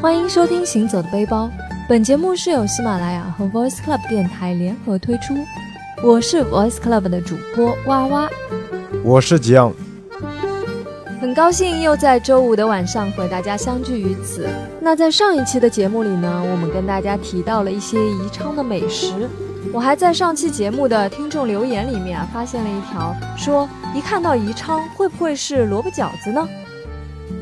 欢迎收听《行走的背包》，本节目是由喜马拉雅和 Voice Club 电台联合推出。我是 Voice Club 的主播哇哇，我是吉昂，很高兴又在周五的晚上和大家相聚于此。那在上一期的节目里呢，我们跟大家提到了一些宜昌的美食。我还在上期节目的听众留言里面啊，发现了一条，说一看到宜昌，会不会是萝卜饺子呢？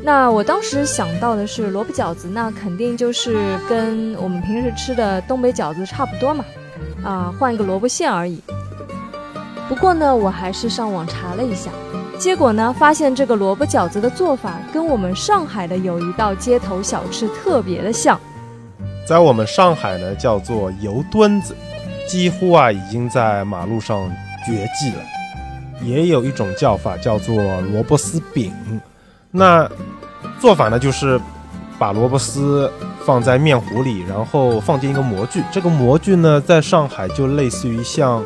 那我当时想到的是萝卜饺子，那肯定就是跟我们平时吃的东北饺子差不多嘛。啊，换一个萝卜馅而已。不过呢，我还是上网查了一下，结果呢，发现这个萝卜饺子的做法跟我们上海的有一道街头小吃特别的像，在我们上海呢叫做油墩子，几乎啊已经在马路上绝迹了。也有一种叫法叫做萝卜丝饼，那做法呢就是把萝卜丝。放在面糊里，然后放进一个模具。这个模具呢，在上海就类似于像，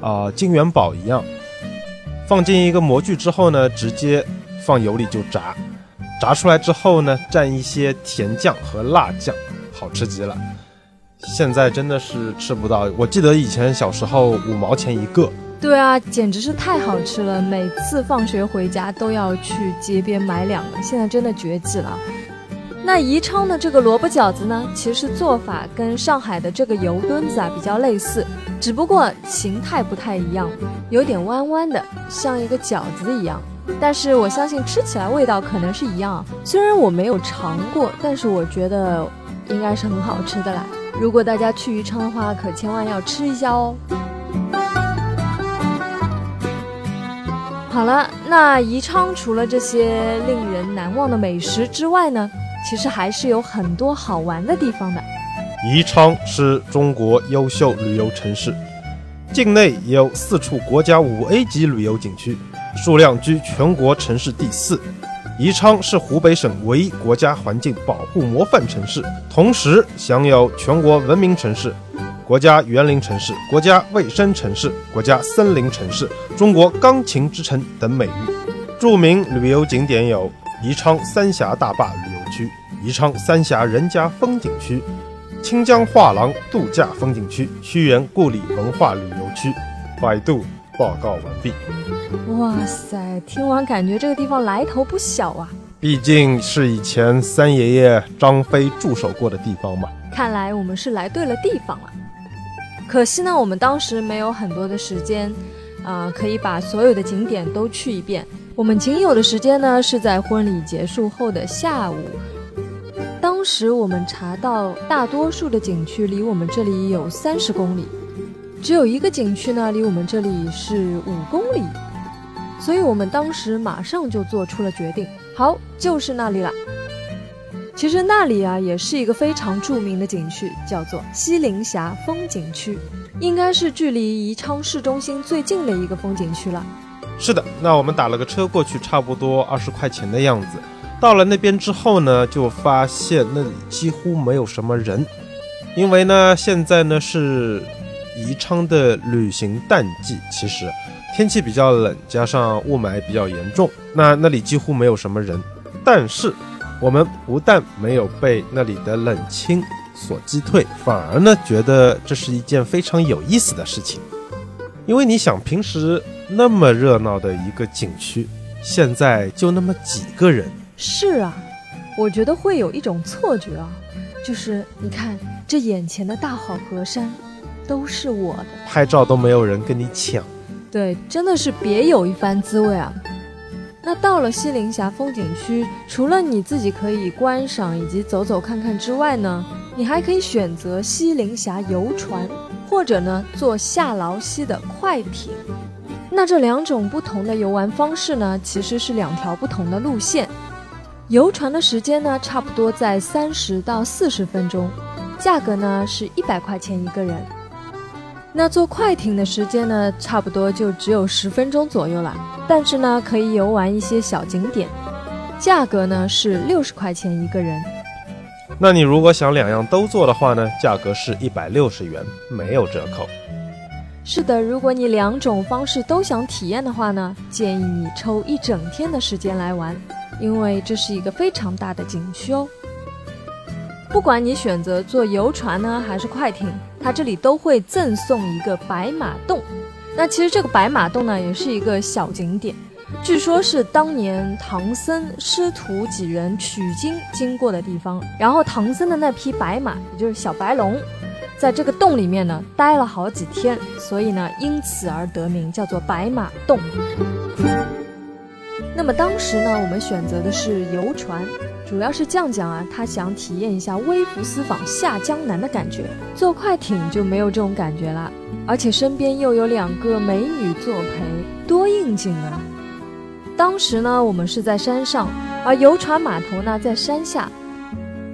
啊金元宝一样，放进一个模具之后呢，直接放油里就炸。炸出来之后呢，蘸一些甜酱和辣酱，好吃极了。现在真的是吃不到。我记得以前小时候五毛钱一个。对啊，简直是太好吃了。每次放学回家都要去街边买两个。现在真的绝迹了。那宜昌的这个萝卜饺子呢，其实做法跟上海的这个油墩子啊比较类似，只不过形态不太一样，有点弯弯的，像一个饺子一样。但是我相信吃起来味道可能是一样，虽然我没有尝过，但是我觉得应该是很好吃的啦。如果大家去宜昌的话，可千万要吃一下哦。好了，那宜昌除了这些令人难忘的美食之外呢？其实还是有很多好玩的地方的。宜昌是中国优秀旅游城市，境内有四处国家五 A 级旅游景区，数量居全国城市第四。宜昌是湖北省唯一国家环境保护模范城市，同时享有全国文明城市、国家园林城市、国家卫生城市、国家森林城市、中国钢琴之城等美誉。著名旅游景点有宜昌三峡大坝旅游区。宜昌三峡人家风景区、清江画廊度假风景区、屈原故里文化旅游区。百度报告完毕。哇塞，听完感觉这个地方来头不小啊！毕竟是以前三爷爷张飞驻守过的地方嘛。看来我们是来对了地方了。可惜呢，我们当时没有很多的时间，啊，可以把所有的景点都去一遍。我们仅有的时间呢，是在婚礼结束后的下午。当时我们查到，大多数的景区离我们这里有三十公里，只有一个景区呢离我们这里是五公里，所以我们当时马上就做出了决定，好，就是那里了。其实那里啊也是一个非常著名的景区，叫做西陵峡风景区，应该是距离宜昌市中心最近的一个风景区了。是的，那我们打了个车过去，差不多二十块钱的样子。到了那边之后呢，就发现那里几乎没有什么人，因为呢，现在呢是宜昌的旅行淡季，其实天气比较冷，加上雾霾比较严重，那那里几乎没有什么人。但是我们不但没有被那里的冷清所击退，反而呢觉得这是一件非常有意思的事情，因为你想，平时那么热闹的一个景区，现在就那么几个人。是啊，我觉得会有一种错觉啊，就是你看这眼前的大好河山，都是我的，拍照都没有人跟你抢，对，真的是别有一番滋味啊。那到了西陵峡风景区，除了你自己可以观赏以及走走看看之外呢，你还可以选择西陵峡游船，或者呢坐下劳溪的快艇。那这两种不同的游玩方式呢，其实是两条不同的路线。游船的时间呢，差不多在三十到四十分钟，价格呢是一百块钱一个人。那坐快艇的时间呢，差不多就只有十分钟左右了，但是呢可以游玩一些小景点，价格呢是六十块钱一个人。那你如果想两样都做的话呢，价格是一百六十元，没有折扣。是的，如果你两种方式都想体验的话呢，建议你抽一整天的时间来玩。因为这是一个非常大的景区哦。不管你选择坐游船呢，还是快艇，它这里都会赠送一个白马洞。那其实这个白马洞呢，也是一个小景点，据说是当年唐僧师徒几人取经经过的地方。然后唐僧的那匹白马，也就是小白龙，在这个洞里面呢待了好几天，所以呢因此而得名，叫做白马洞。那么当时呢，我们选择的是游船。主要是酱酱啊，他想体验一下微服私访下江南的感觉。坐快艇就没有这种感觉啦，而且身边又有两个美女作陪，多应景啊！当时呢，我们是在山上，而游船码头呢在山下。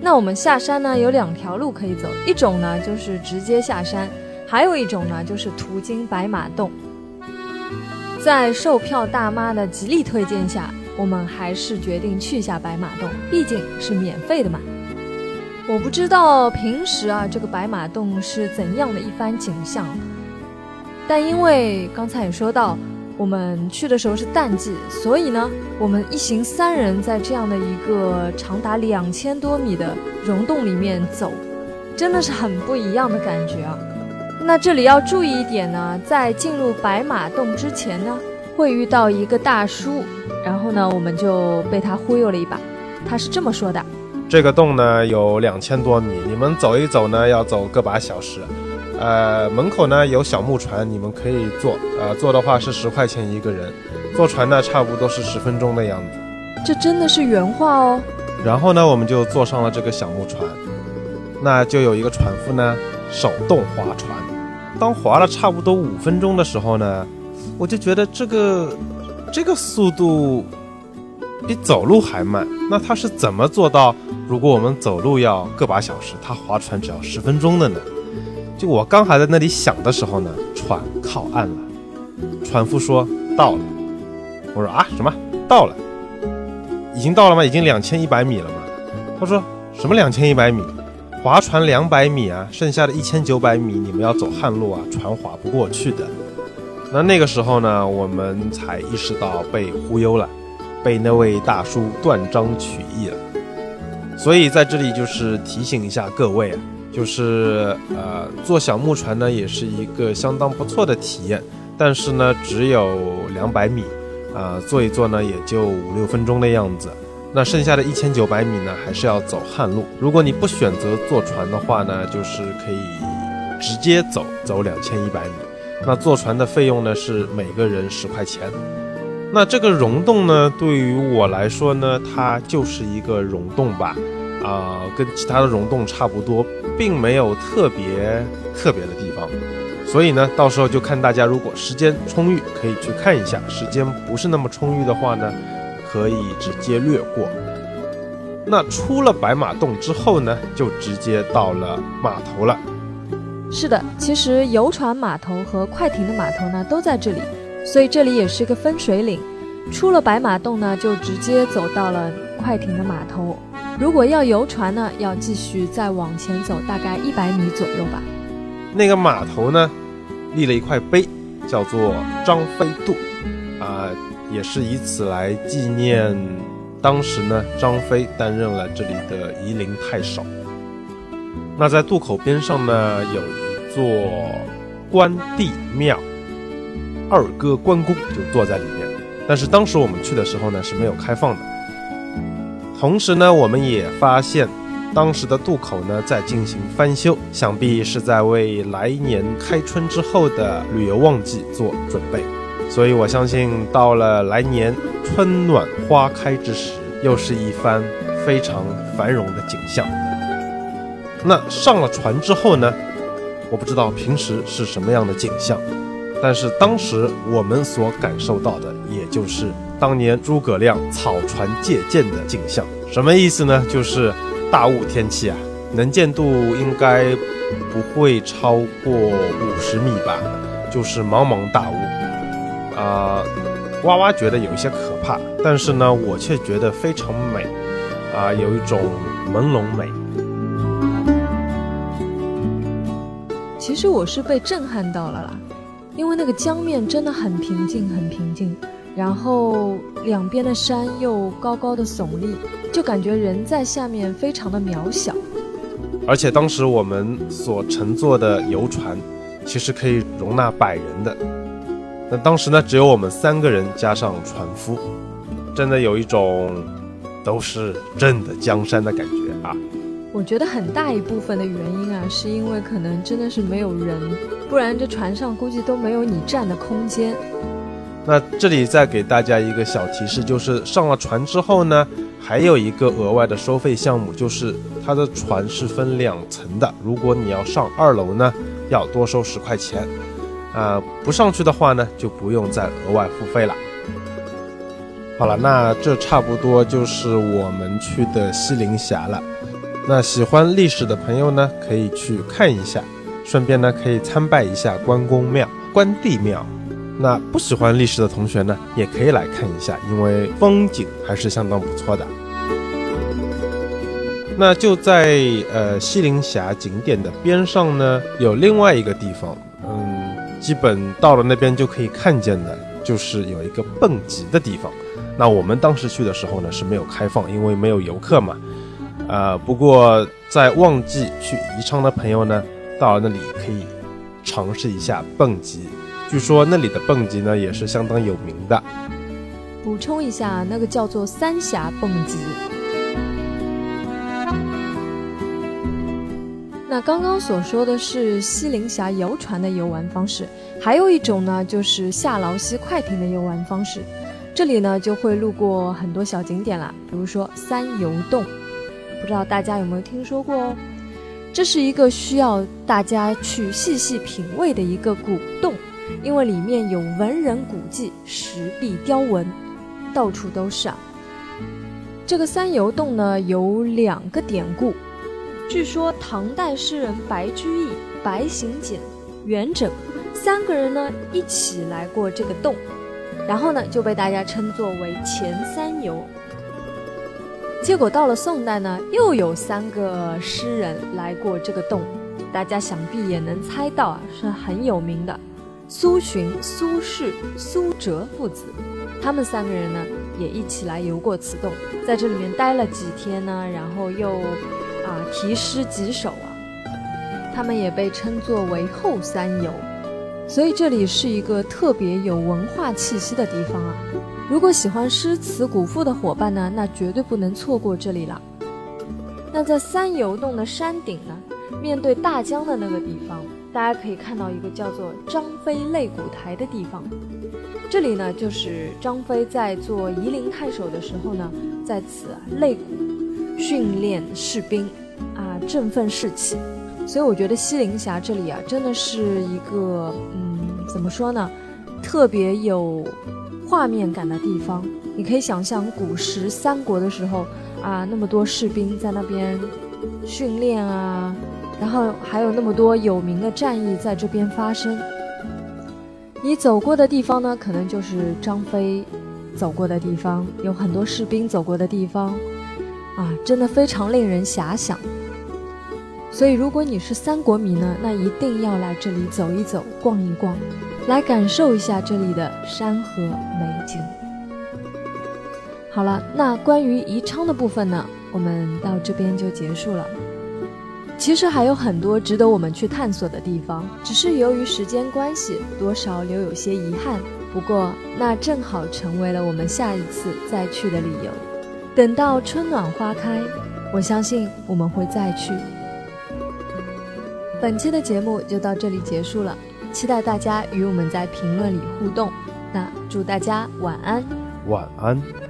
那我们下山呢有两条路可以走，一种呢就是直接下山，还有一种呢就是途经白马洞。在售票大妈的极力推荐下。我们还是决定去下白马洞，毕竟是免费的嘛。我不知道平时啊这个白马洞是怎样的一番景象，但因为刚才也说到，我们去的时候是淡季，所以呢，我们一行三人在这样的一个长达两千多米的溶洞里面走，真的是很不一样的感觉啊。那这里要注意一点呢，在进入白马洞之前呢，会遇到一个大叔。然后呢，我们就被他忽悠了一把。他是这么说的：这个洞呢有两千多米，你们走一走呢要走个把小时。呃，门口呢有小木船，你们可以坐。呃，坐的话是十块钱一个人，坐船呢差不多是十分钟的样子。这真的是原话哦。然后呢，我们就坐上了这个小木船，那就有一个船夫呢手动划船。当划了差不多五分钟的时候呢，我就觉得这个。这个速度比走路还慢，那他是怎么做到？如果我们走路要个把小时，他划船只要十分钟的呢？就我刚还在那里想的时候呢，船靠岸了。船夫说到了。我说啊，什么到了？已经到了吗？已经两千一百米了吗？他说什么两千一百米？划船两百米啊，剩下的一千九百米你们要走旱路啊，船划不过去的。那那个时候呢，我们才意识到被忽悠了，被那位大叔断章取义了。所以在这里就是提醒一下各位啊，就是呃，坐小木船呢也是一个相当不错的体验，但是呢只有两百米，啊，坐一坐呢也就五六分钟的样子。那剩下的一千九百米呢，还是要走旱路。如果你不选择坐船的话呢，就是可以直接走，走两千一百米。那坐船的费用呢是每个人十块钱。那这个溶洞呢，对于我来说呢，它就是一个溶洞吧，啊，跟其他的溶洞差不多，并没有特别特别的地方。所以呢，到时候就看大家如果时间充裕，可以去看一下；时间不是那么充裕的话呢，可以直接略过。那出了白马洞之后呢，就直接到了码头了。是的，其实游船码头和快艇的码头呢都在这里，所以这里也是个分水岭。出了白马洞呢，就直接走到了快艇的码头。如果要游船呢，要继续再往前走大概一百米左右吧。那个码头呢，立了一块碑，叫做张飞渡，啊，也是以此来纪念当时呢张飞担任了这里的夷陵太守。那在渡口边上呢，有一座关帝庙，二哥关公就坐在里面。但是当时我们去的时候呢，是没有开放的。同时呢，我们也发现，当时的渡口呢在进行翻修，想必是在为来年开春之后的旅游旺季做准备。所以我相信，到了来年春暖花开之时，又是一番非常繁荣的景象。那上了船之后呢？我不知道平时是什么样的景象，但是当时我们所感受到的，也就是当年诸葛亮草船借箭的景象。什么意思呢？就是大雾天气啊，能见度应该不会超过五十米吧，就是茫茫大雾。啊，哇哇觉得有一些可怕，但是呢，我却觉得非常美，啊，有一种朦胧美。其实我是被震撼到了啦，因为那个江面真的很平静，很平静，然后两边的山又高高的耸立，就感觉人在下面非常的渺小。而且当时我们所乘坐的游船，其实可以容纳百人的。那当时呢，只有我们三个人加上船夫，真的有一种都是朕的江山的感觉啊。我觉得很大一部分的原因啊，是因为可能真的是没有人，不然这船上估计都没有你站的空间。那这里再给大家一个小提示，就是上了船之后呢，还有一个额外的收费项目，就是它的船是分两层的，如果你要上二楼呢，要多收十块钱。啊，不上去的话呢，就不用再额外付费了。好了，那这差不多就是我们去的西陵峡了。那喜欢历史的朋友呢，可以去看一下，顺便呢可以参拜一下关公庙、关帝庙。那不喜欢历史的同学呢，也可以来看一下，因为风景还是相当不错的。那就在呃西陵峡景点的边上呢，有另外一个地方。嗯基本到了那边就可以看见的，就是有一个蹦极的地方。那我们当时去的时候呢是没有开放，因为没有游客嘛。啊，不过在旺季去宜昌的朋友呢，到了那里可以尝试一下蹦极。据说那里的蹦极呢也是相当有名的。补充一下，那个叫做三峡蹦极。那刚刚所说的是西陵峡游船的游玩方式，还有一种呢，就是下劳溪快艇的游玩方式。这里呢就会路过很多小景点啦，比如说三游洞，不知道大家有没有听说过哦？这是一个需要大家去细细品味的一个古洞，因为里面有文人古迹、石壁雕纹，到处都是啊。这个三游洞呢有两个典故。据说唐代诗人白居易、白行简、元稹三个人呢一起来过这个洞，然后呢就被大家称作为前三游。结果到了宋代呢，又有三个诗人来过这个洞，大家想必也能猜到啊，是很有名的苏洵、苏轼、苏辙父子。他们三个人呢也一起来游过此洞，在这里面待了几天呢，然后又。啊，题诗几首啊，他们也被称作为后三游，所以这里是一个特别有文化气息的地方啊。如果喜欢诗词古赋的伙伴呢，那绝对不能错过这里了。那在三游洞的山顶呢，面对大江的那个地方，大家可以看到一个叫做张飞擂鼓台的地方。这里呢，就是张飞在做夷陵太守的时候呢，在此擂鼓训练士兵。啊，振奋士气，所以我觉得西陵峡这里啊，真的是一个嗯，怎么说呢，特别有画面感的地方。你可以想象古时三国的时候啊，那么多士兵在那边训练啊，然后还有那么多有名的战役在这边发生。你走过的地方呢，可能就是张飞走过的地方，有很多士兵走过的地方。啊，真的非常令人遐想。所以，如果你是三国迷呢，那一定要来这里走一走、逛一逛，来感受一下这里的山河美景。好了，那关于宜昌的部分呢，我们到这边就结束了。其实还有很多值得我们去探索的地方，只是由于时间关系，多少留有些遗憾。不过，那正好成为了我们下一次再去的理由。等到春暖花开，我相信我们会再去。本期的节目就到这里结束了，期待大家与我们在评论里互动。那祝大家晚安，晚安。